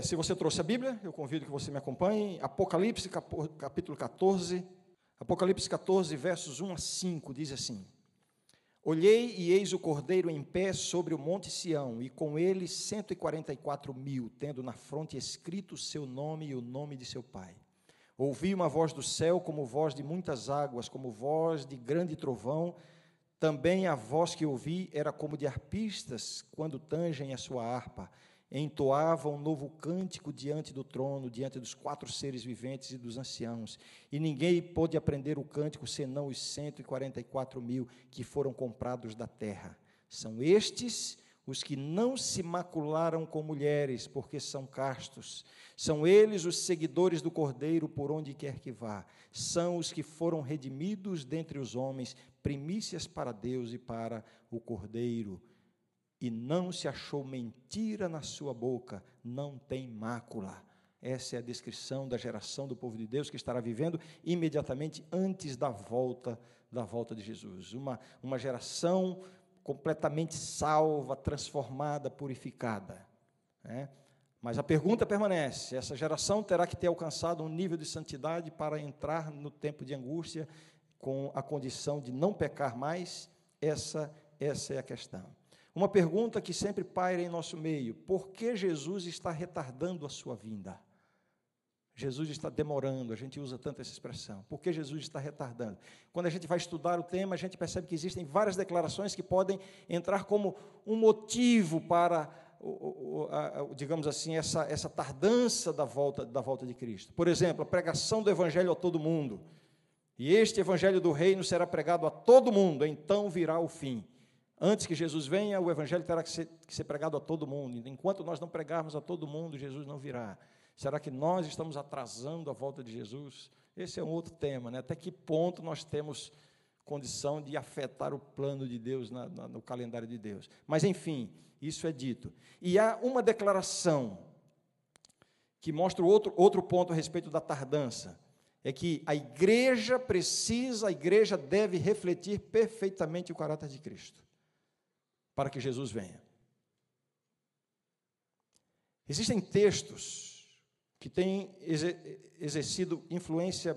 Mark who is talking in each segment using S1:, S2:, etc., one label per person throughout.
S1: É, se você trouxe a Bíblia, eu convido que você me acompanhe. Apocalipse, capítulo 14. Apocalipse 14, versos 1 a 5, diz assim: Olhei e eis o cordeiro em pé sobre o monte Sião, e com ele cento e quarenta e quatro mil, tendo na fronte escrito o seu nome e o nome de seu pai. Ouvi uma voz do céu, como voz de muitas águas, como voz de grande trovão. Também a voz que ouvi era como de arpistas, quando tangem a sua harpa entoavam um novo cântico diante do trono, diante dos quatro seres viventes e dos anciãos. E ninguém pôde aprender o cântico senão os 144 mil que foram comprados da terra. São estes os que não se macularam com mulheres, porque são castos. São eles os seguidores do Cordeiro por onde quer que vá. São os que foram redimidos dentre os homens, primícias para Deus e para o Cordeiro e não se achou mentira na sua boca, não tem mácula. Essa é a descrição da geração do povo de Deus que estará vivendo imediatamente antes da volta da volta de Jesus. Uma, uma geração completamente salva, transformada, purificada. Né? Mas a pergunta permanece: essa geração terá que ter alcançado um nível de santidade para entrar no tempo de angústia com a condição de não pecar mais? Essa, essa é a questão. Uma pergunta que sempre paira em nosso meio: por que Jesus está retardando a sua vinda? Jesus está demorando, a gente usa tanto essa expressão. Por que Jesus está retardando? Quando a gente vai estudar o tema, a gente percebe que existem várias declarações que podem entrar como um motivo para, digamos assim, essa, essa tardança da volta, da volta de Cristo. Por exemplo, a pregação do Evangelho a todo mundo. E este Evangelho do Reino será pregado a todo mundo, então virá o fim. Antes que Jesus venha, o Evangelho terá que ser, que ser, pregado a todo mundo. Enquanto nós não pregarmos a todo mundo, Jesus não virá. Será que nós estamos atrasando a volta de Jesus? Esse é um outro tema, né? Até que ponto nós temos condição de afetar o plano de Deus na, na, no calendário de Deus? Mas, enfim, isso é dito. E há uma declaração que mostra outro, outro ponto a respeito da tardança. É que a igreja precisa, a igreja deve refletir perfeitamente o caráter de Cristo para que Jesus venha. Existem textos que têm exercido influência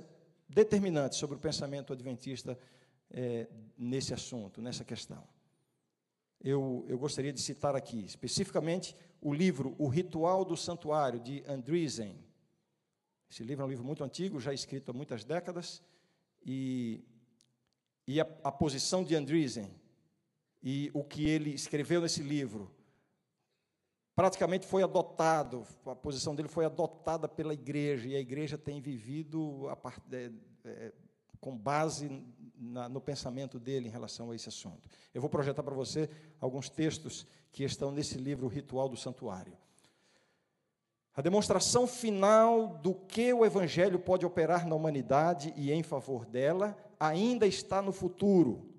S1: determinante sobre o pensamento adventista é, nesse assunto, nessa questão. Eu, eu gostaria de citar aqui, especificamente, o livro O Ritual do Santuário, de Andreessen. Esse livro é um livro muito antigo, já escrito há muitas décadas, e, e a, a posição de Andreessen e o que ele escreveu nesse livro praticamente foi adotado, a posição dele foi adotada pela igreja, e a igreja tem vivido part, é, é, com base na, no pensamento dele em relação a esse assunto. Eu vou projetar para você alguns textos que estão nesse livro, O Ritual do Santuário. A demonstração final do que o Evangelho pode operar na humanidade e em favor dela ainda está no futuro.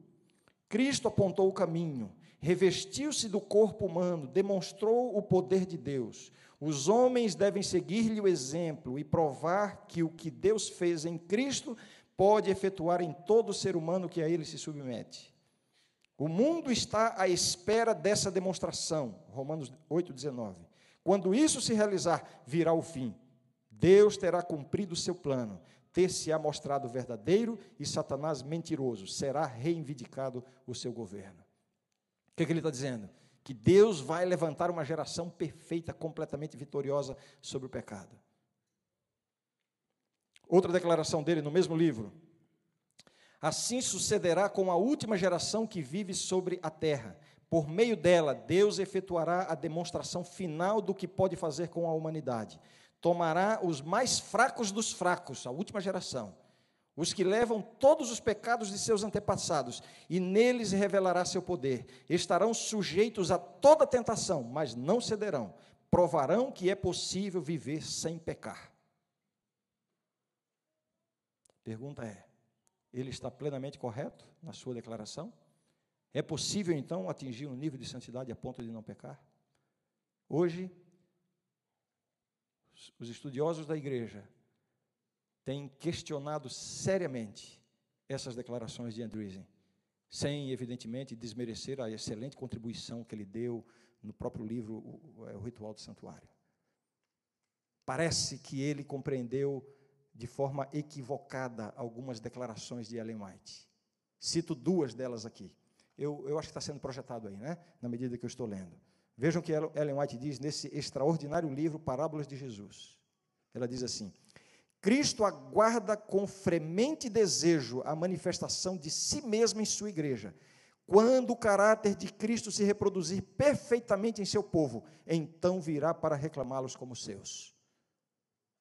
S1: Cristo apontou o caminho, revestiu-se do corpo humano, demonstrou o poder de Deus. Os homens devem seguir-lhe o exemplo e provar que o que Deus fez em Cristo pode efetuar em todo ser humano que a ele se submete. O mundo está à espera dessa demonstração. Romanos 8,19. Quando isso se realizar, virá o fim. Deus terá cumprido o seu plano ter-se-á mostrado verdadeiro e Satanás mentiroso, será reivindicado o seu governo. O que, é que ele está dizendo? Que Deus vai levantar uma geração perfeita, completamente vitoriosa sobre o pecado. Outra declaração dele no mesmo livro. Assim sucederá com a última geração que vive sobre a terra. Por meio dela, Deus efetuará a demonstração final do que pode fazer com a humanidade tomará os mais fracos dos fracos, a última geração, os que levam todos os pecados de seus antepassados, e neles revelará seu poder. Estarão sujeitos a toda tentação, mas não cederão. Provarão que é possível viver sem pecar. Pergunta é: ele está plenamente correto na sua declaração? É possível então atingir um nível de santidade a ponto de não pecar? Hoje, os estudiosos da igreja têm questionado seriamente essas declarações de Andreessen, sem, evidentemente, desmerecer a excelente contribuição que ele deu no próprio livro O, é, o Ritual do Santuário. Parece que ele compreendeu de forma equivocada algumas declarações de Ellen White. Cito duas delas aqui. Eu, eu acho que está sendo projetado aí, né? Na medida que eu estou lendo. Vejam que Ellen White diz nesse extraordinário livro Parábolas de Jesus. Ela diz assim: Cristo aguarda com fremente desejo a manifestação de si mesmo em sua igreja. Quando o caráter de Cristo se reproduzir perfeitamente em seu povo, então virá para reclamá-los como seus.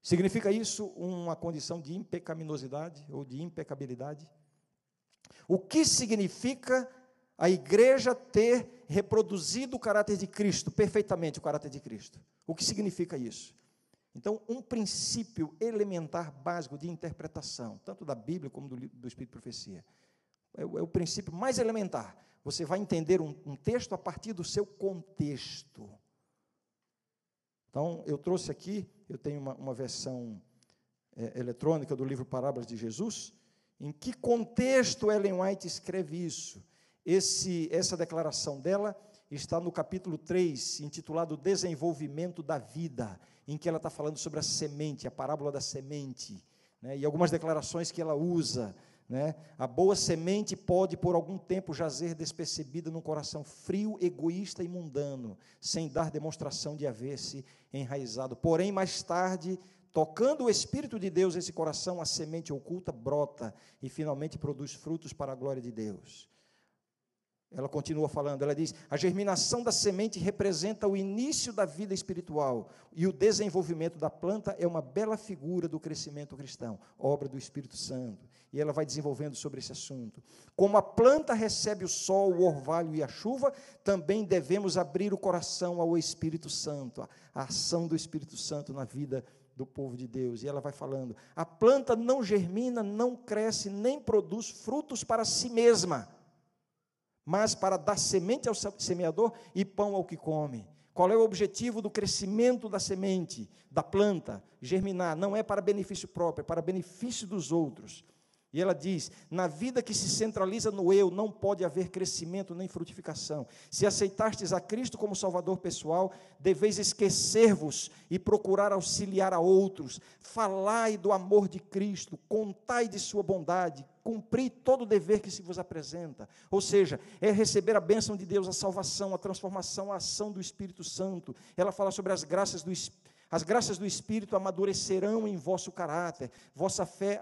S1: Significa isso uma condição de impecaminosidade ou de impecabilidade? O que significa a igreja ter reproduzido o caráter de Cristo, perfeitamente o caráter de Cristo? O que significa isso? Então, um princípio elementar básico de interpretação, tanto da Bíblia como do, do Espírito de Profecia, é o, é o, princípio mais elementar. Você vai entender um, um texto a partir do seu contexto. Então, eu trouxe aqui, eu tenho uma, uma versão é, eletrônica do livro Parábolas de Jesus. Em que contexto Ellen White escreve isso? Esse, essa declaração dela está no capítulo 3, intitulado Desenvolvimento da Vida, em que ela está falando sobre a semente, a parábola da semente, né, e algumas declarações que ela usa. Né, a boa semente pode, por algum tempo, jazer despercebida num coração frio, egoísta e mundano, sem dar demonstração de haver-se enraizado. Porém, mais tarde, tocando o Espírito de Deus esse coração, a semente oculta brota e finalmente produz frutos para a glória de Deus. Ela continua falando, ela diz: a germinação da semente representa o início da vida espiritual e o desenvolvimento da planta é uma bela figura do crescimento cristão, obra do Espírito Santo. E ela vai desenvolvendo sobre esse assunto. Como a planta recebe o sol, o orvalho e a chuva, também devemos abrir o coração ao Espírito Santo, a ação do Espírito Santo na vida do povo de Deus. E ela vai falando: a planta não germina, não cresce, nem produz frutos para si mesma mas para dar semente ao semeador e pão ao que come. Qual é o objetivo do crescimento da semente, da planta? Germinar. Não é para benefício próprio, é para benefício dos outros. E ela diz: na vida que se centraliza no eu, não pode haver crescimento nem frutificação. Se aceitastes a Cristo como Salvador pessoal, deveis esquecer-vos e procurar auxiliar a outros. Falai do amor de Cristo, contai de sua bondade, cumpri todo o dever que se vos apresenta. Ou seja, é receber a bênção de Deus, a salvação, a transformação, a ação do Espírito Santo. Ela fala sobre as graças do Espírito. As graças do Espírito amadurecerão em vosso caráter, vossa fé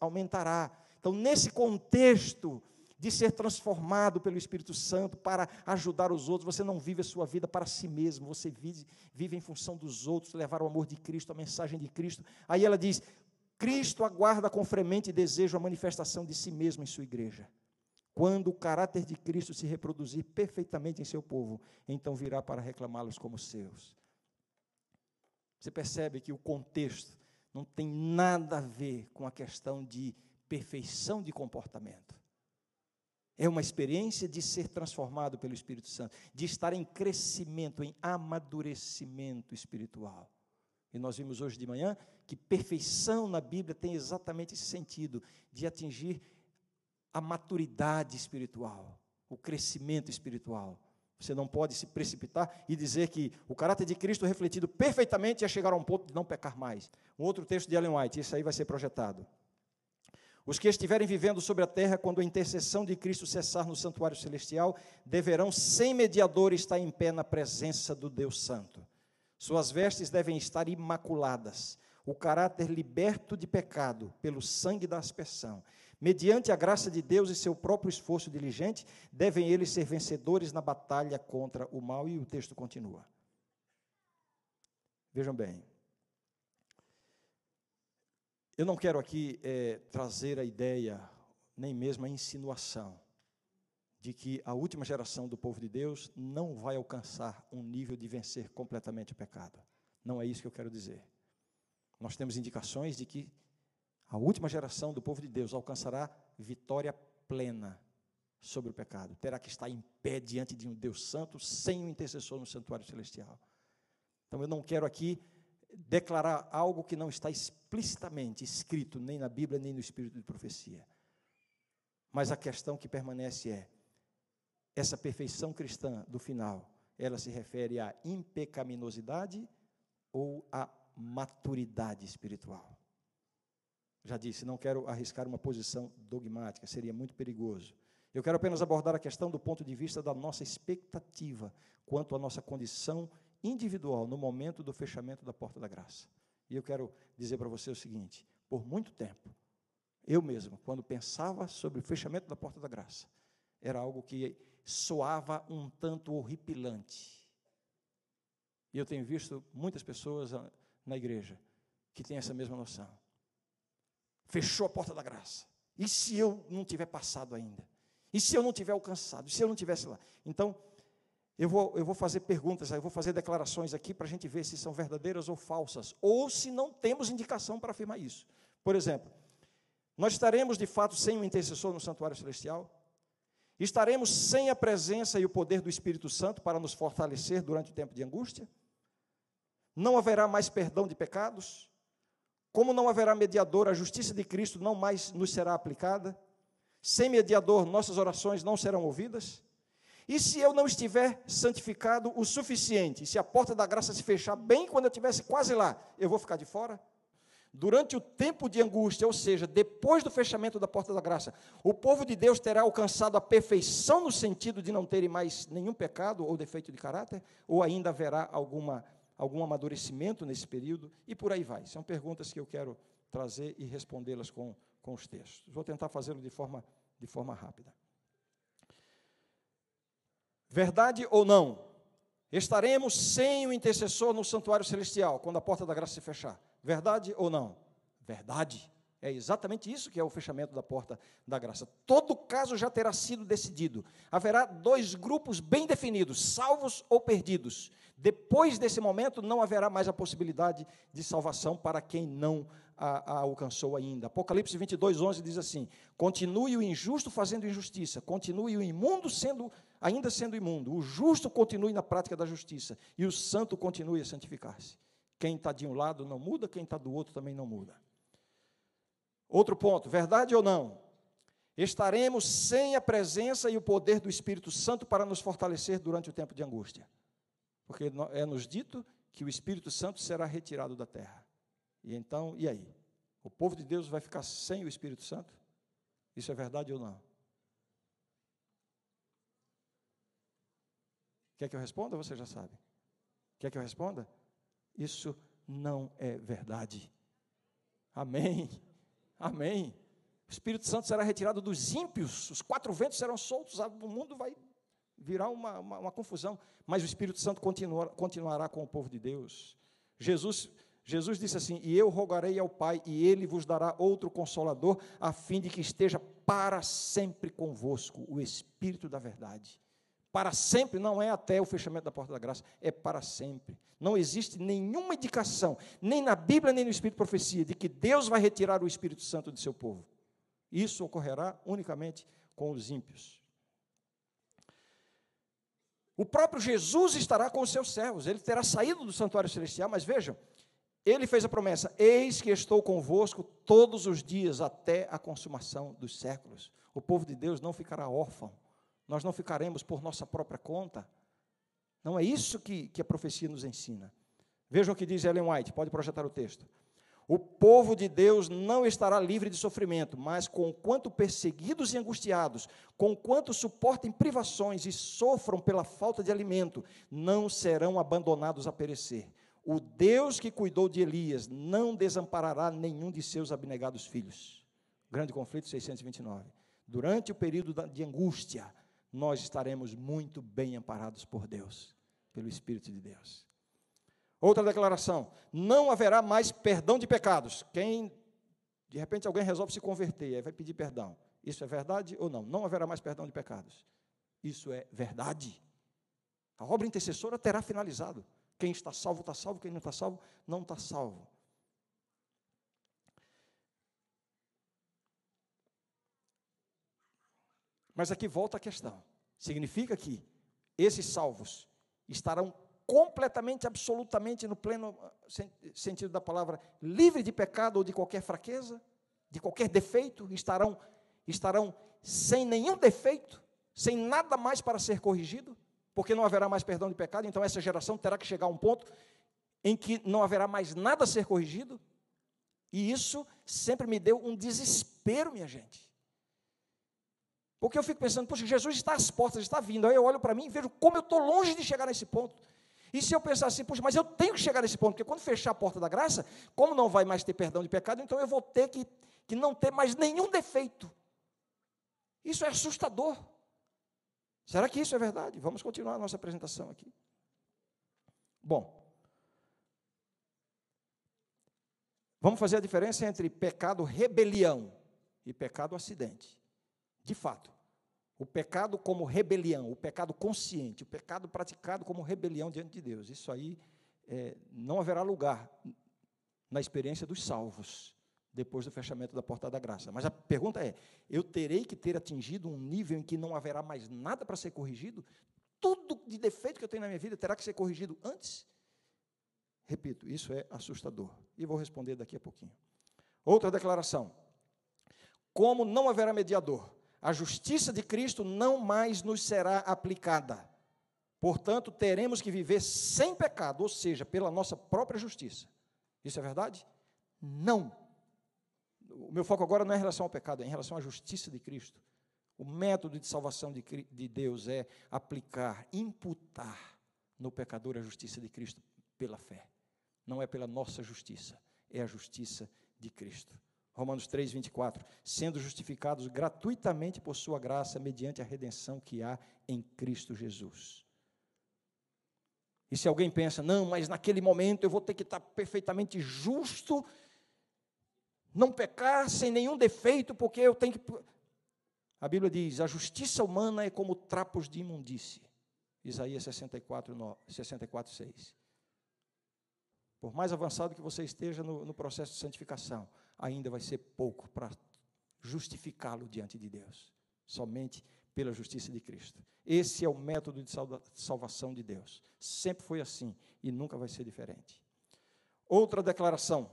S1: aumentará. Então, nesse contexto de ser transformado pelo Espírito Santo para ajudar os outros, você não vive a sua vida para si mesmo, você vive, vive em função dos outros, levar o amor de Cristo, a mensagem de Cristo. Aí ela diz: Cristo aguarda com fremente desejo a manifestação de si mesmo em sua igreja. Quando o caráter de Cristo se reproduzir perfeitamente em seu povo, então virá para reclamá-los como seus. Você percebe que o contexto não tem nada a ver com a questão de perfeição de comportamento. É uma experiência de ser transformado pelo Espírito Santo, de estar em crescimento, em amadurecimento espiritual. E nós vimos hoje de manhã que perfeição na Bíblia tem exatamente esse sentido, de atingir a maturidade espiritual, o crescimento espiritual. Você não pode se precipitar e dizer que o caráter de Cristo refletido perfeitamente é chegar a um ponto de não pecar mais. Um outro texto de Ellen White, esse aí vai ser projetado. Os que estiverem vivendo sobre a terra, quando a intercessão de Cristo cessar no santuário celestial, deverão, sem mediador, estar em pé na presença do Deus Santo. Suas vestes devem estar imaculadas, o caráter liberto de pecado pelo sangue da aspersão Mediante a graça de Deus e seu próprio esforço diligente, devem eles ser vencedores na batalha contra o mal. E o texto continua. Vejam bem. Eu não quero aqui é, trazer a ideia, nem mesmo a insinuação, de que a última geração do povo de Deus não vai alcançar um nível de vencer completamente o pecado. Não é isso que eu quero dizer. Nós temos indicações de que a última geração do povo de Deus alcançará vitória plena sobre o pecado. Terá que estar em pé diante de um Deus santo, sem um intercessor no santuário celestial. Então eu não quero aqui declarar algo que não está explicitamente escrito nem na Bíblia, nem no Espírito de profecia. Mas a questão que permanece é: essa perfeição cristã do final, ela se refere à impecaminosidade ou à maturidade espiritual. Já disse, não quero arriscar uma posição dogmática, seria muito perigoso. Eu quero apenas abordar a questão do ponto de vista da nossa expectativa quanto à nossa condição individual no momento do fechamento da porta da graça. E eu quero dizer para você o seguinte: por muito tempo, eu mesmo, quando pensava sobre o fechamento da porta da graça, era algo que soava um tanto horripilante. E eu tenho visto muitas pessoas na igreja que têm essa mesma noção. Fechou a porta da graça. E se eu não tiver passado ainda? E se eu não tiver alcançado? E se eu não tivesse lá? Então, eu vou, eu vou fazer perguntas, eu vou fazer declarações aqui para a gente ver se são verdadeiras ou falsas, ou se não temos indicação para afirmar isso. Por exemplo, nós estaremos de fato sem um intercessor no santuário celestial? Estaremos sem a presença e o poder do Espírito Santo para nos fortalecer durante o tempo de angústia? Não haverá mais perdão de pecados? Como não haverá mediador, a justiça de Cristo não mais nos será aplicada? Sem mediador, nossas orações não serão ouvidas? E se eu não estiver santificado o suficiente, se a porta da graça se fechar bem quando eu estivesse quase lá, eu vou ficar de fora? Durante o tempo de angústia, ou seja, depois do fechamento da porta da graça, o povo de Deus terá alcançado a perfeição no sentido de não terem mais nenhum pecado ou defeito de caráter, ou ainda haverá alguma, algum amadurecimento nesse período, e por aí vai. São perguntas que eu quero trazer e respondê-las com, com os textos. Vou tentar fazê-lo de forma, de forma rápida. Verdade ou não? Estaremos sem o intercessor no santuário celestial quando a porta da graça se fechar. Verdade ou não? Verdade. É exatamente isso que é o fechamento da porta da graça. Todo caso já terá sido decidido. Haverá dois grupos bem definidos, salvos ou perdidos. Depois desse momento, não haverá mais a possibilidade de salvação para quem não a, a alcançou ainda. Apocalipse 22, 11 diz assim: Continue o injusto fazendo injustiça, continue o imundo sendo, ainda sendo imundo, o justo continue na prática da justiça, e o santo continue a santificar-se. Quem está de um lado não muda, quem está do outro também não muda. Outro ponto, verdade ou não? Estaremos sem a presença e o poder do Espírito Santo para nos fortalecer durante o tempo de angústia. Porque é nos dito que o Espírito Santo será retirado da terra. E então, e aí? O povo de Deus vai ficar sem o Espírito Santo? Isso é verdade ou não? Quer que eu responda? Você já sabe. Quer que eu responda? Isso não é verdade. Amém. Amém. O Espírito Santo será retirado dos ímpios, os quatro ventos serão soltos, o mundo vai virar uma, uma, uma confusão. Mas o Espírito Santo continua, continuará com o povo de Deus. Jesus, Jesus disse assim: E eu rogarei ao Pai, e ele vos dará outro consolador, a fim de que esteja para sempre convosco o Espírito da Verdade. Para sempre não é até o fechamento da porta da graça, é para sempre. Não existe nenhuma indicação, nem na Bíblia, nem no Espírito de Profecia, de que Deus vai retirar o Espírito Santo de seu povo. Isso ocorrerá unicamente com os ímpios. O próprio Jesus estará com os seus servos, ele terá saído do santuário celestial, mas vejam, ele fez a promessa: Eis que estou convosco todos os dias até a consumação dos séculos. O povo de Deus não ficará órfão nós não ficaremos por nossa própria conta. Não é isso que, que a profecia nos ensina. Vejam o que diz Ellen White, pode projetar o texto. O povo de Deus não estará livre de sofrimento, mas com quanto perseguidos e angustiados, com quanto suportem privações e sofram pela falta de alimento, não serão abandonados a perecer. O Deus que cuidou de Elias não desamparará nenhum de seus abnegados filhos. Grande conflito 629. Durante o período de angústia, nós estaremos muito bem amparados por Deus, pelo Espírito de Deus. Outra declaração: não haverá mais perdão de pecados. Quem, de repente, alguém resolve se converter, aí vai pedir perdão. Isso é verdade ou não? Não haverá mais perdão de pecados. Isso é verdade. A obra intercessora terá finalizado. Quem está salvo, está salvo. Quem não está salvo, não está salvo. Mas aqui volta a questão. Significa que esses salvos estarão completamente, absolutamente, no pleno ah, sentido da palavra, livre de pecado ou de qualquer fraqueza, de qualquer defeito, estarão, estarão sem nenhum defeito, sem nada mais para ser corrigido, porque não haverá mais perdão de pecado, então essa geração terá que chegar a um ponto em que não haverá mais nada a ser corrigido? E isso sempre me deu um desespero, minha gente. Porque eu fico pensando, poxa, Jesus está às portas, está vindo. Aí eu olho para mim e vejo como eu estou longe de chegar nesse ponto. E se eu pensar assim, poxa, mas eu tenho que chegar nesse ponto, porque quando fechar a porta da graça, como não vai mais ter perdão de pecado, então eu vou ter que, que não ter mais nenhum defeito. Isso é assustador. Será que isso é verdade? Vamos continuar a nossa apresentação aqui. Bom, vamos fazer a diferença entre pecado rebelião e pecado acidente. De fato, o pecado como rebelião, o pecado consciente, o pecado praticado como rebelião diante de Deus. Isso aí é, não haverá lugar na experiência dos salvos depois do fechamento da porta da graça. Mas a pergunta é: eu terei que ter atingido um nível em que não haverá mais nada para ser corrigido? Tudo de defeito que eu tenho na minha vida terá que ser corrigido antes? Repito, isso é assustador. E vou responder daqui a pouquinho. Outra declaração: como não haverá mediador, a justiça de Cristo não mais nos será aplicada. Portanto, teremos que viver sem pecado, ou seja, pela nossa própria justiça. Isso é verdade? Não. O meu foco agora não é em relação ao pecado, é em relação à justiça de Cristo. O método de salvação de, de Deus é aplicar, imputar no pecador a justiça de Cristo pela fé. Não é pela nossa justiça, é a justiça de Cristo. Romanos 3, 24. Sendo justificados gratuitamente por Sua graça, mediante a redenção que há em Cristo Jesus. E se alguém pensa, não, mas naquele momento eu vou ter que estar perfeitamente justo, não pecar sem nenhum defeito, porque eu tenho que. A Bíblia diz: a justiça humana é como trapos de imundície. Isaías 64, 64 6. Por mais avançado que você esteja no, no processo de santificação, ainda vai ser pouco para justificá-lo diante de Deus. Somente pela justiça de Cristo. Esse é o método de salvação de Deus. Sempre foi assim e nunca vai ser diferente. Outra declaração.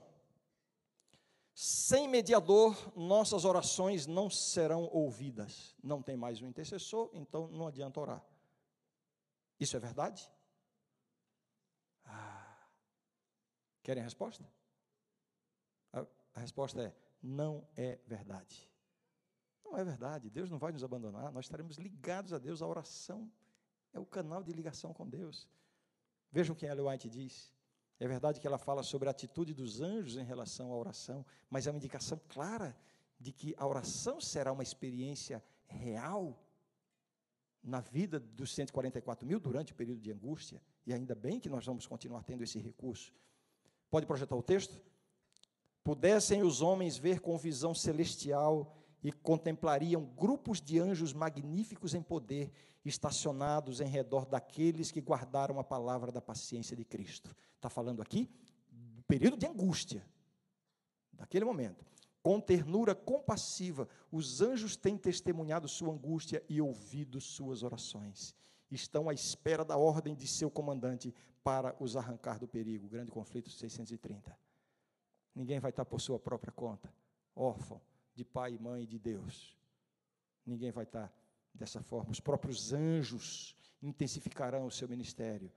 S1: Sem mediador, nossas orações não serão ouvidas. Não tem mais um intercessor, então não adianta orar. Isso é verdade? Ah, querem a resposta? A resposta é: não é verdade. Não é verdade. Deus não vai nos abandonar. Nós estaremos ligados a Deus. A oração é o canal de ligação com Deus. Vejam o que Ellen White diz. É verdade que ela fala sobre a atitude dos anjos em relação à oração, mas é uma indicação clara de que a oração será uma experiência real na vida dos 144 mil durante o período de angústia, e ainda bem que nós vamos continuar tendo esse recurso. Pode projetar o texto? Pudessem os homens ver com visão celestial e contemplariam grupos de anjos magníficos em poder, estacionados em redor daqueles que guardaram a palavra da paciência de Cristo. Está falando aqui do período de angústia, daquele momento. Com ternura compassiva, os anjos têm testemunhado sua angústia e ouvido suas orações. Estão à espera da ordem de seu comandante para os arrancar do perigo. Grande conflito 630. Ninguém vai estar por sua própria conta, órfão de pai e mãe de Deus. Ninguém vai estar dessa forma. Os próprios anjos intensificarão o seu ministério,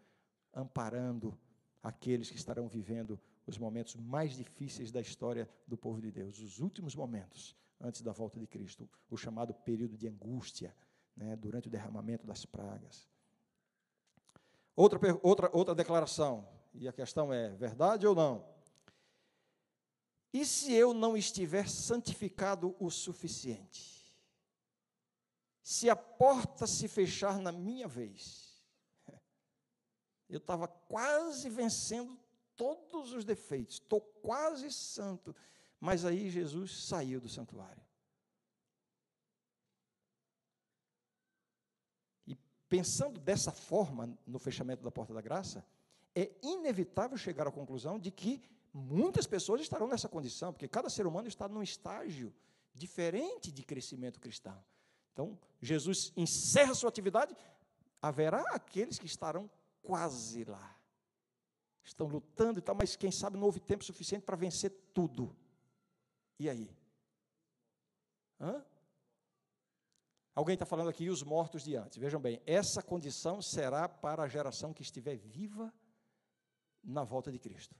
S1: amparando aqueles que estarão vivendo os momentos mais difíceis da história do povo de Deus, os últimos momentos antes da volta de Cristo, o chamado período de angústia, né, durante o derramamento das pragas. Outra, outra, outra declaração, e a questão é: verdade ou não? E se eu não estiver santificado o suficiente? Se a porta se fechar na minha vez, eu estava quase vencendo todos os defeitos, estou quase santo, mas aí Jesus saiu do santuário. E pensando dessa forma no fechamento da porta da graça, é inevitável chegar à conclusão de que muitas pessoas estarão nessa condição, porque cada ser humano está num estágio diferente de crescimento cristão. Então, Jesus encerra sua atividade, haverá aqueles que estarão quase lá. Estão lutando e tal, mas quem sabe não houve tempo suficiente para vencer tudo. E aí? Hã? Alguém está falando aqui, e os mortos de antes. Vejam bem, essa condição será para a geração que estiver viva na volta de Cristo.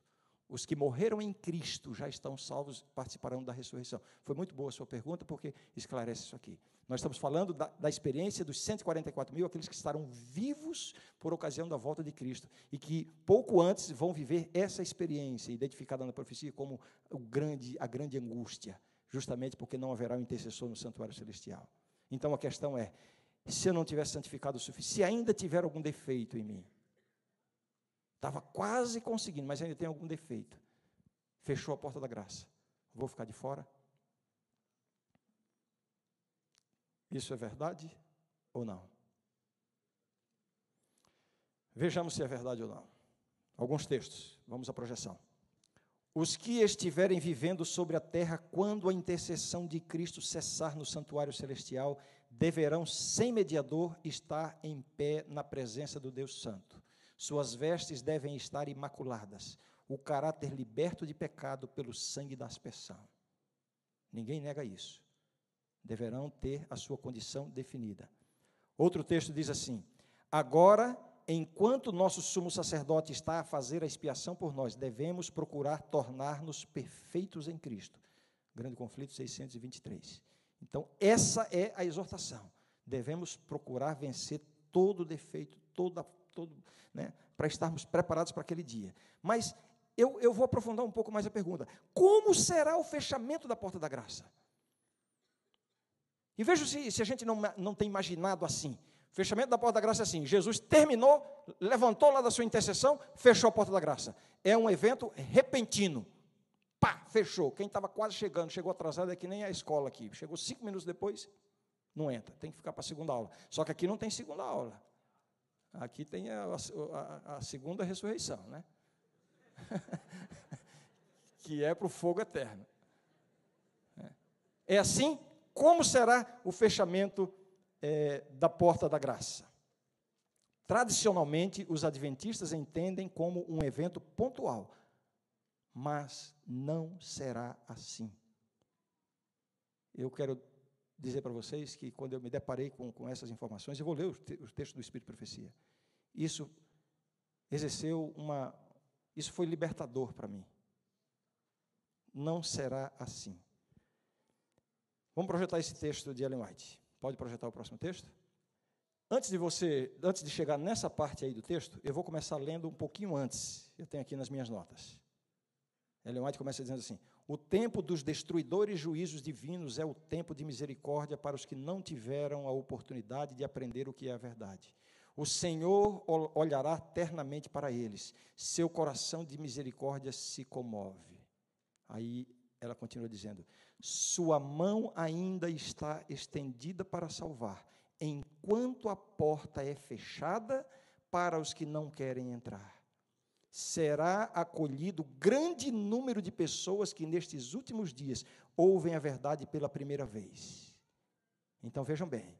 S1: Os que morreram em Cristo já estão salvos, participarão da ressurreição. Foi muito boa a sua pergunta, porque esclarece isso aqui. Nós estamos falando da, da, experiência dos 144 mil, aqueles que estarão vivos por ocasião da volta de Cristo, e que pouco antes vão viver essa experiência, identificada na profecia como grande, a grande angústia, justamente porque não haverá um intercessor no santuário celestial. Então a questão é: se eu não tiver santificado o suficiente, se ainda tiver algum defeito em mim, Estava quase conseguindo, mas ainda tem algum defeito. Fechou a porta da graça. Vou ficar de fora? Isso é verdade ou não? Vejamos se é verdade ou não. Alguns textos, vamos à projeção. Os que estiverem vivendo sobre a terra quando a intercessão de Cristo cessar no santuário celestial, deverão, sem mediador, estar em pé na presença do Deus Santo. Suas vestes devem estar imaculadas, o caráter liberto de pecado pelo sangue da aspersão. Ninguém nega isso. Deverão ter a sua condição definida. Outro texto diz assim: Agora, enquanto nosso sumo sacerdote está a fazer a expiação por nós, devemos procurar tornar-nos perfeitos em Cristo. Grande conflito 623. Então, essa é a exortação. Devemos procurar vencer todo defeito, toda todo, né, para estarmos preparados para aquele dia. Mas eu, eu vou aprofundar um pouco mais a pergunta: como será o fechamento da porta da graça? E veja se, se a gente não, não tem imaginado assim. Fechamento da porta da graça é assim: Jesus terminou, levantou lá da sua intercessão, fechou a porta da graça. É um evento repentino. Pá, fechou. Quem estava quase chegando, chegou atrasado, é que nem a escola aqui. Chegou cinco minutos depois, não entra, tem que ficar para a segunda aula. Só que aqui não tem segunda aula. Aqui tem a, a, a segunda ressurreição, né? que é para o fogo eterno. É assim? Como será o fechamento é, da porta da graça? Tradicionalmente, os adventistas entendem como um evento pontual, mas não será assim. Eu quero dizer para vocês que quando eu me deparei com, com essas informações, eu vou ler o, te, o texto do Espírito de Profecia. Isso exerceu uma. Isso foi libertador para mim. Não será assim. Vamos projetar esse texto de Ellen White. Pode projetar o próximo texto? Antes de você, antes de chegar nessa parte aí do texto, eu vou começar lendo um pouquinho antes. Eu tenho aqui nas minhas notas. Ellen White começa dizendo assim: o tempo dos destruidores juízos divinos é o tempo de misericórdia para os que não tiveram a oportunidade de aprender o que é a verdade. O Senhor olhará eternamente para eles, seu coração de misericórdia se comove. Aí ela continua dizendo: Sua mão ainda está estendida para salvar, enquanto a porta é fechada para os que não querem entrar será acolhido grande número de pessoas que nestes últimos dias ouvem a verdade pela primeira vez. Então vejam bem,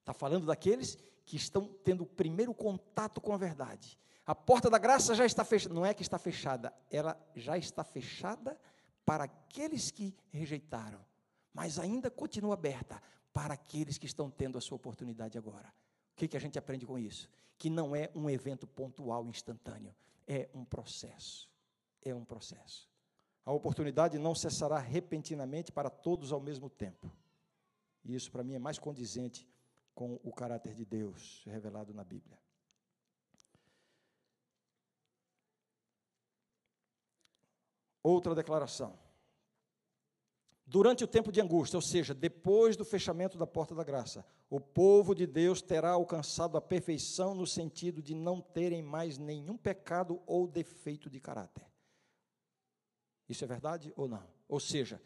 S1: está falando daqueles que estão tendo o primeiro contato com a verdade. A porta da graça já está fechada, não é que está fechada, ela já está fechada para aqueles que rejeitaram, mas ainda continua aberta para aqueles que estão tendo a sua oportunidade agora. O que, que a gente aprende com isso? Que não é um evento pontual, instantâneo, é um processo. É um processo. A oportunidade não cessará repentinamente para todos ao mesmo tempo. E isso, para mim, é mais condizente com o caráter de Deus revelado na Bíblia. Outra declaração. Durante o tempo de angústia, ou seja, depois do fechamento da porta da graça, o povo de Deus terá alcançado a perfeição no sentido de não terem mais nenhum pecado ou defeito de caráter. Isso é verdade ou não? Ou seja,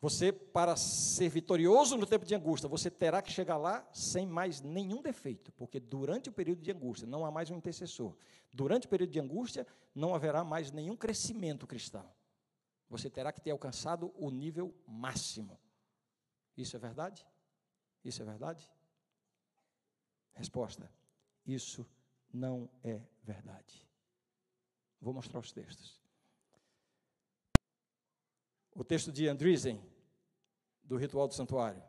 S1: você, para ser vitorioso no tempo de angústia, você terá que chegar lá sem mais nenhum defeito, porque durante o período de angústia não há mais um intercessor. Durante o período de angústia não haverá mais nenhum crescimento cristão você terá que ter alcançado o nível máximo. Isso é verdade? Isso é verdade? Resposta: Isso não é verdade. Vou mostrar os textos. O texto de Andreessen, do Ritual do Santuário,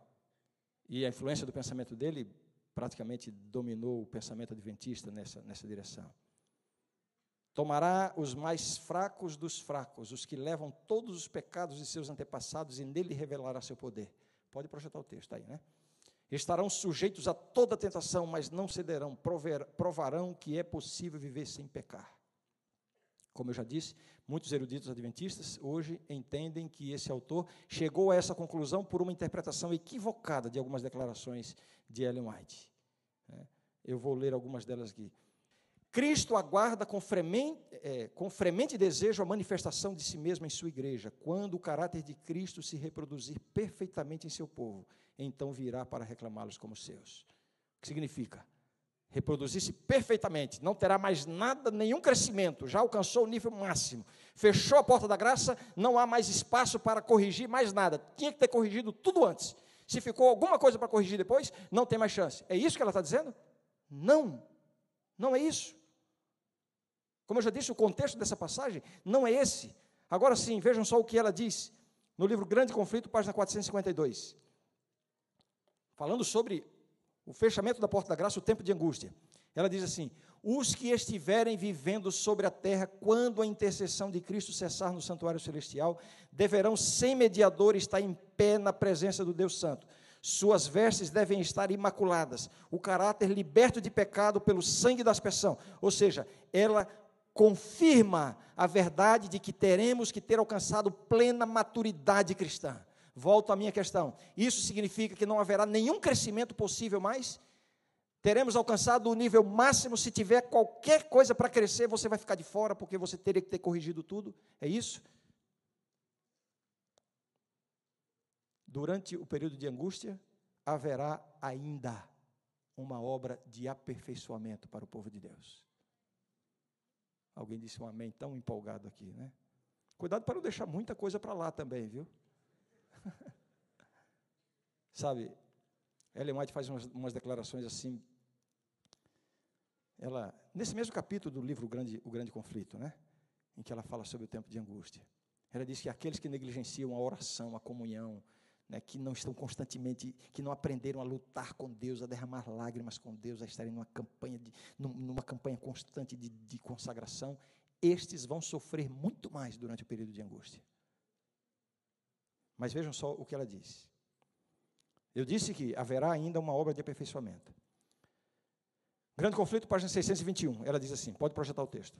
S1: e a influência do pensamento dele praticamente dominou o pensamento adventista nessa, nessa direção. Tomará os mais fracos dos fracos, os que levam todos os pecados de seus antepassados, e nele revelará seu poder. Pode projetar o texto aí, né? Estarão sujeitos a toda tentação, mas não cederão, provarão que é possível viver sem pecar. Como eu já disse, muitos eruditos adventistas hoje entendem que esse autor chegou a essa conclusão por uma interpretação equivocada de algumas declarações de Ellen White. Né? Eu vou ler algumas delas aqui. Cristo aguarda com fremente, é, com fremente desejo a manifestação de si mesmo em sua igreja. Quando o caráter de Cristo se reproduzir perfeitamente em seu povo, então virá para reclamá-los como seus. O que significa? Reproduzir-se perfeitamente, não terá mais nada, nenhum crescimento, já alcançou o nível máximo. Fechou a porta da graça, não há mais espaço para corrigir mais nada. Tinha que ter corrigido tudo antes. Se ficou alguma coisa para corrigir depois, não tem mais chance. É isso que ela está dizendo? Não, não é isso. Como eu já disse, o contexto dessa passagem não é esse. Agora sim, vejam só o que ela diz no livro Grande Conflito, página 452. Falando sobre o fechamento da porta da graça, o tempo de angústia. Ela diz assim: Os que estiverem vivendo sobre a terra quando a intercessão de Cristo cessar no santuário celestial, deverão, sem mediador, estar em pé na presença do Deus Santo. Suas vestes devem estar imaculadas, o caráter liberto de pecado pelo sangue da aspersão. Ou seja, ela confirma a verdade de que teremos que ter alcançado plena maturidade cristã. Volto à minha questão. Isso significa que não haverá nenhum crescimento possível mais? Teremos alcançado o nível máximo. Se tiver qualquer coisa para crescer, você vai ficar de fora, porque você teria que ter corrigido tudo. É isso? Durante o período de angústia, haverá ainda uma obra de aperfeiçoamento para o povo de Deus. Alguém disse um amém tão empolgado aqui, né? Cuidado para não deixar muita coisa para lá também, viu? Sabe, Ellen White faz umas, umas, declarações assim. Ela, nesse mesmo capítulo do livro o Grande, o Grande Conflito, né? Em que ela fala sobre o tempo de angústia. Ela diz que aqueles que negligenciam a oração, a comunhão, né, que não estão constantemente, que não aprenderam a lutar com Deus, a derramar lágrimas com Deus, a estarem numa campanha, de, numa campanha constante de, de consagração, estes vão sofrer muito mais durante o período de angústia. Mas vejam só o que ela diz. Eu disse que haverá ainda uma obra de aperfeiçoamento. Grande conflito, página 621. Ela diz assim: pode projetar o texto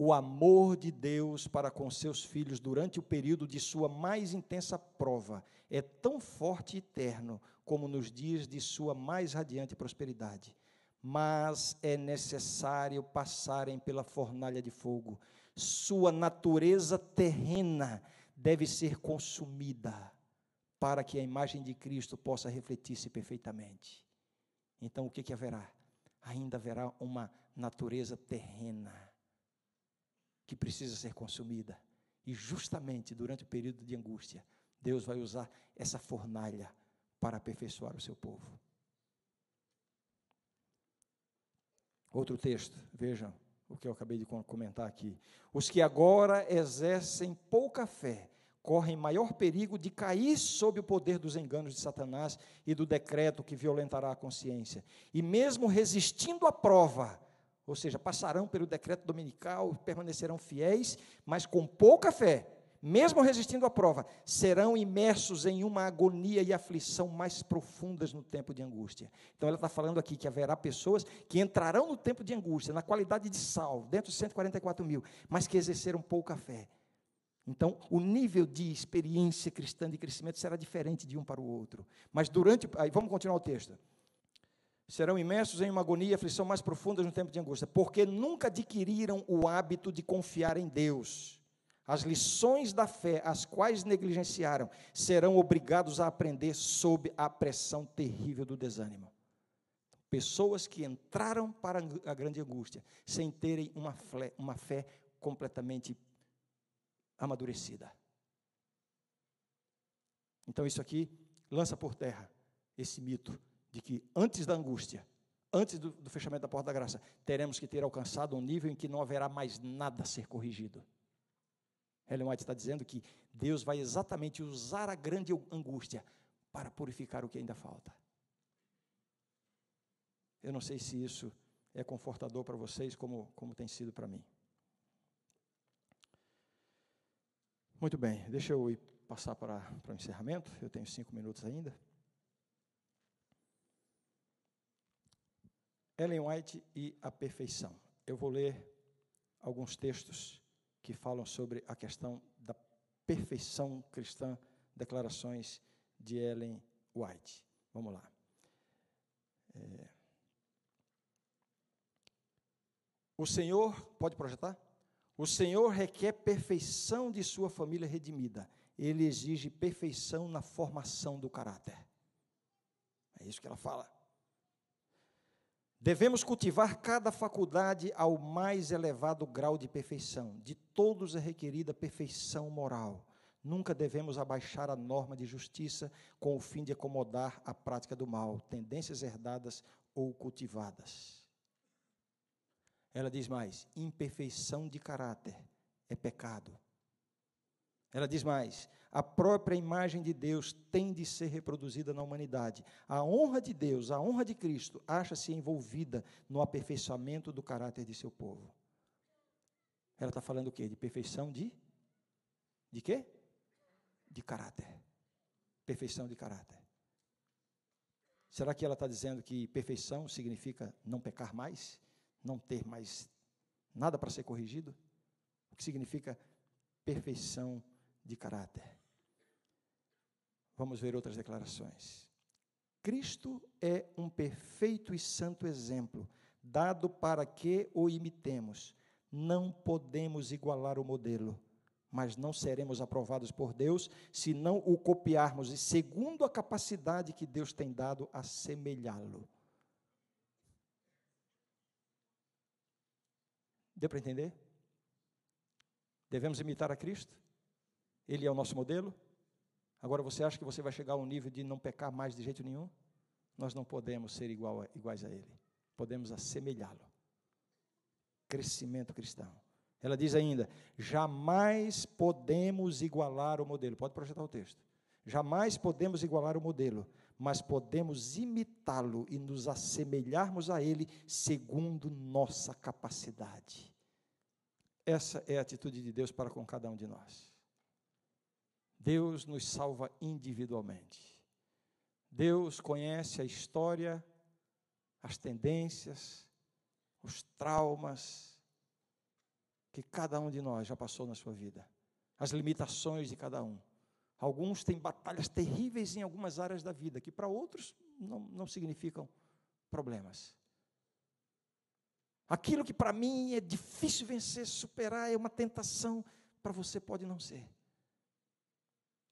S1: o amor de Deus para com seus filhos durante o período de sua mais intensa prova é tão forte e eterno como nos dias de sua mais radiante prosperidade. Mas é necessário passarem pela fornalha de fogo. Sua natureza terrena deve ser consumida para que a imagem de Cristo possa refletir-se perfeitamente. Então, o que, que haverá? Ainda haverá uma natureza terrena que precisa ser consumida. E justamente durante o período de angústia, Deus vai usar essa fornalha para aperfeiçoar o seu povo. Outro texto, vejam o que eu acabei de comentar aqui. Os que agora exercem pouca fé correm maior perigo de cair sob o poder dos enganos de Satanás e do decreto que violentará a consciência. E mesmo resistindo à prova, ou seja, passarão pelo decreto dominical, permanecerão fiéis, mas com pouca fé, mesmo resistindo à prova, serão imersos em uma agonia e aflição mais profundas no tempo de angústia. Então, ela está falando aqui que haverá pessoas que entrarão no tempo de angústia, na qualidade de sal, dentro de 144 mil, mas que exerceram pouca fé. Então, o nível de experiência cristã de crescimento será diferente de um para o outro. Mas durante. Aí, vamos continuar o texto serão imersos em uma agonia e aflição mais profundas no tempo de angústia, porque nunca adquiriram o hábito de confiar em Deus. As lições da fé, as quais negligenciaram, serão obrigados a aprender sob a pressão terrível do desânimo. Pessoas que entraram para a grande angústia sem terem uma fé, uma fé completamente amadurecida. Então, isso aqui lança por terra esse mito de que antes da angústia, antes do, do, fechamento da porta da graça, teremos que ter alcançado um nível em que não haverá mais nada a ser corrigido. Ellen White está dizendo que Deus vai exatamente usar a grande angústia para purificar o que ainda falta. Eu não sei se isso é confortador para vocês, como, como tem sido para mim. Muito bem, deixa eu ir passar para, para o encerramento, eu tenho cinco minutos ainda. Ellen White e a perfeição. Eu vou ler alguns textos que falam sobre a questão da perfeição cristã, declarações de Ellen White. Vamos lá. É... O Senhor, pode projetar? O Senhor requer perfeição de sua família redimida. Ele exige perfeição na formação do caráter. É isso que ela fala. Devemos cultivar cada faculdade ao mais elevado grau de perfeição. De todos é requerida perfeição moral. Nunca devemos abaixar a norma de justiça com o fim de acomodar a prática do mal, tendências herdadas ou cultivadas. Ela diz mais: imperfeição de caráter é pecado. Ela diz mais: a própria imagem de Deus tem de ser reproduzida na humanidade. A honra de Deus, a honra de Cristo, acha-se envolvida no aperfeiçoamento do caráter de seu povo. Ela está falando o quê? De perfeição de? De quê? De caráter. Perfeição de caráter. Será que ela está dizendo que perfeição significa não pecar mais? não ter mais nada para ser corrigido, o que significa perfeição de caráter. Vamos ver outras declarações. Cristo é um perfeito e santo exemplo, dado para que o imitemos. Não podemos igualar o modelo, mas não seremos aprovados por Deus se não o copiarmos e segundo a capacidade que Deus tem dado a semelhá-lo. Deu para entender? Devemos imitar a Cristo? Ele é o nosso modelo? Agora você acha que você vai chegar a um nível de não pecar mais de jeito nenhum? Nós não podemos ser igual a, iguais a Ele. Podemos assemelhá-lo. Crescimento cristão. Ela diz ainda: jamais podemos igualar o modelo. Pode projetar o texto. Jamais podemos igualar o modelo, mas podemos imitá-lo e nos assemelharmos a ele segundo nossa capacidade. Essa é a atitude de Deus para com cada um de nós. Deus nos salva individualmente. Deus conhece a história, as tendências, os traumas que cada um de nós já passou na sua vida, as limitações de cada um. Alguns têm batalhas terríveis em algumas áreas da vida, que para outros não, não significam problemas. Aquilo que para mim é difícil vencer, superar, é uma tentação, para você pode não ser.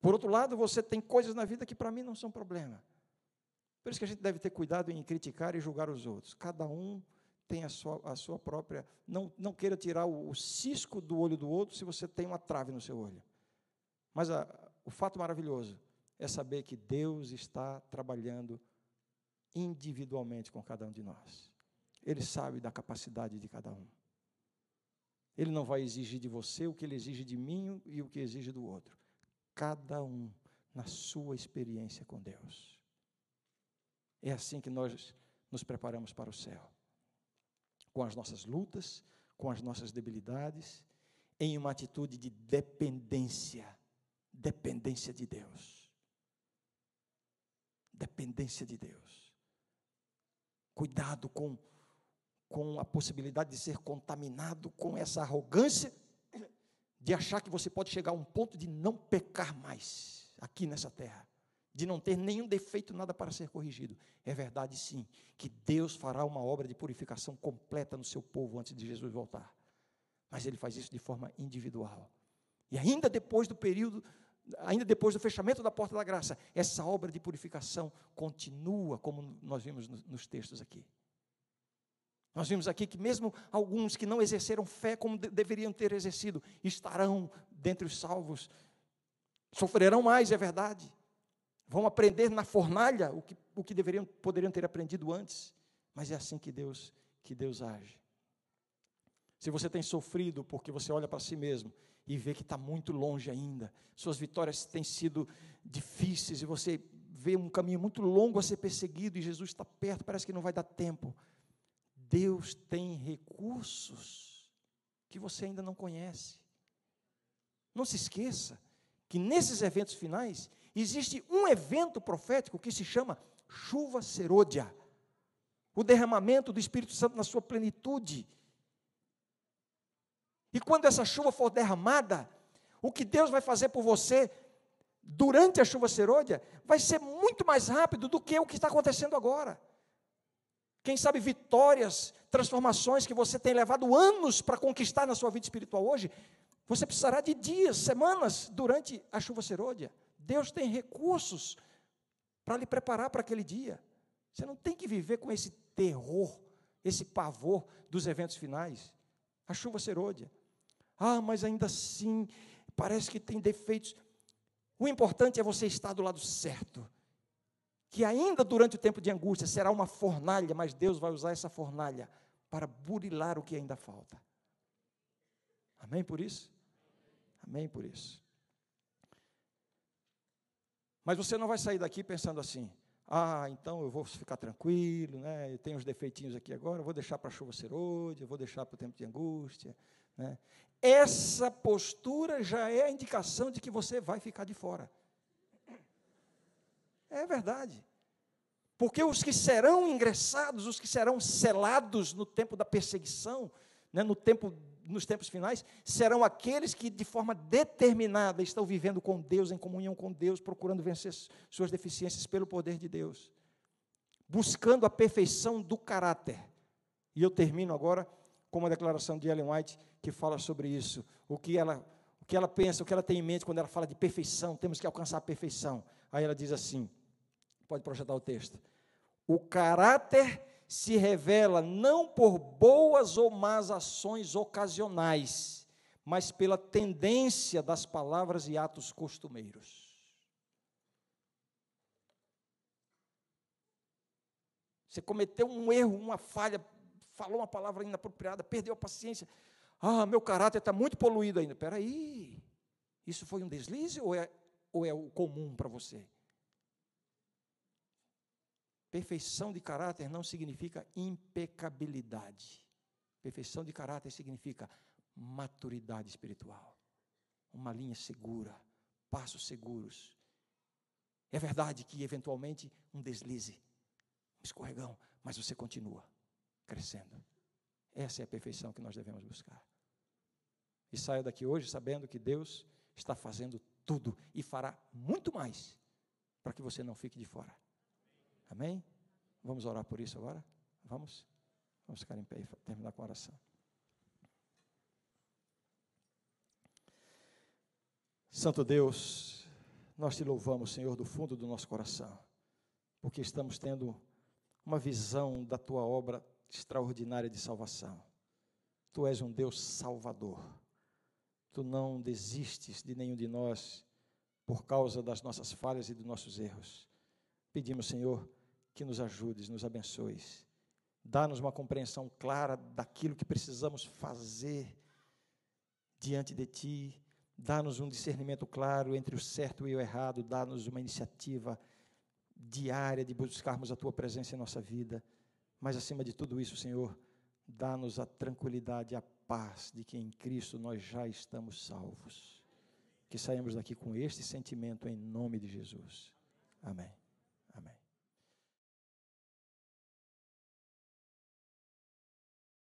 S1: Por outro lado, você tem coisas na vida que para mim não são problema. Por isso que a gente deve ter cuidado em criticar e julgar os outros. Cada um tem a sua, a sua própria. Não, não queira tirar o, o cisco do olho do outro se você tem uma trave no seu olho. Mas a, o fato maravilhoso é saber que Deus está trabalhando individualmente com cada um de nós. Ele sabe da capacidade de cada um. Ele não vai exigir de você o que ele exige de mim e o que exige do outro. Cada um na sua experiência com Deus. É assim que nós nos preparamos para o céu. Com as nossas lutas, com as nossas debilidades, em uma atitude de dependência dependência de Deus. Dependência de Deus. Cuidado com, com a possibilidade de ser contaminado com essa arrogância de achar que você pode chegar a um ponto de não pecar mais aqui nessa terra, de não ter nenhum defeito, nada para ser corrigido. É verdade, sim, que Deus fará uma obra de purificação completa no seu povo antes de Jesus voltar. Mas Ele faz isso de forma individual. E ainda depois do período ainda depois do fechamento da porta da graça, essa obra de purificação continua, como nós vimos nos textos aqui. Nós vimos aqui que mesmo alguns que não exerceram fé como de deveriam ter exercido, estarão dentre os salvos, sofrerão mais, é verdade. Vão aprender na fornalha o que, o que deveriam, poderiam ter aprendido antes, mas é assim que Deus, que Deus age. Se você tem sofrido porque você olha para si mesmo e vê que está muito longe ainda, suas vitórias têm sido difíceis e você vê um caminho muito longo a ser perseguido e Jesus está perto, parece que não vai dar tempo. Deus tem recursos que você ainda não conhece. Não se esqueça que nesses eventos finais existe um evento profético que se chama chuva serôdia o derramamento do Espírito Santo na sua plenitude. E quando essa chuva for derramada, o que Deus vai fazer por você durante a chuva serôdia vai ser muito mais rápido do que o que está acontecendo agora. Quem sabe vitórias, transformações que você tem levado anos para conquistar na sua vida espiritual hoje, você precisará de dias, semanas durante a chuva serôdia. Deus tem recursos para lhe preparar para aquele dia. Você não tem que viver com esse terror, esse pavor dos eventos finais. A chuva serôdia. Ah, mas ainda assim, parece que tem defeitos. O importante é você estar do lado certo que ainda durante o tempo de angústia será uma fornalha, mas Deus vai usar essa fornalha para burilar o que ainda falta. Amém por isso? Amém por isso. Mas você não vai sair daqui pensando assim: ah, então eu vou ficar tranquilo, né? Eu tenho os defeitinhos aqui agora, eu vou deixar para a chuva ser hoje, eu vou deixar para o tempo de angústia. Né? Essa postura já é a indicação de que você vai ficar de fora. É verdade. Porque os que serão ingressados, os que serão selados no tempo da perseguição, né, no tempo, nos tempos finais, serão aqueles que de forma determinada estão vivendo com Deus, em comunhão com Deus, procurando vencer suas deficiências pelo poder de Deus, buscando a perfeição do caráter. E eu termino agora com uma declaração de Ellen White que fala sobre isso. O que ela, o que ela pensa, o que ela tem em mente quando ela fala de perfeição, temos que alcançar a perfeição. Aí ela diz assim: Pode projetar o texto. O caráter se revela não por boas ou más ações ocasionais, mas pela tendência das palavras e atos costumeiros. Você cometeu um erro, uma falha, falou uma palavra inapropriada, perdeu a paciência. Ah, meu caráter está muito poluído ainda. Espera aí, isso foi um deslize ou é, ou é o comum para você? Perfeição de caráter não significa impecabilidade. Perfeição de caráter significa maturidade espiritual. Uma linha segura, passos seguros. É verdade que eventualmente um deslize, um escorregão, mas você continua crescendo. Essa é a perfeição que nós devemos buscar. E saia daqui hoje sabendo que Deus está fazendo tudo e fará muito mais para que você não fique de fora. Amém? Vamos orar por isso agora? Vamos? Vamos ficar em pé e terminar com a oração. Santo Deus, nós te louvamos, Senhor, do fundo do nosso coração, porque estamos tendo uma visão da tua obra extraordinária de salvação. Tu és um Deus salvador. Tu não desistes de nenhum de nós por causa das nossas falhas e dos nossos erros. Pedimos, Senhor, que nos ajudes, nos abençoes. Dá-nos uma compreensão clara daquilo que precisamos fazer diante de Ti. Dá-nos um discernimento claro entre o certo e o errado. Dá-nos uma iniciativa diária de buscarmos a Tua presença em nossa vida. Mas, acima de tudo isso, Senhor, dá-nos a tranquilidade, a paz de que em Cristo nós já estamos salvos. Que saímos daqui com este sentimento em nome de Jesus. Amém.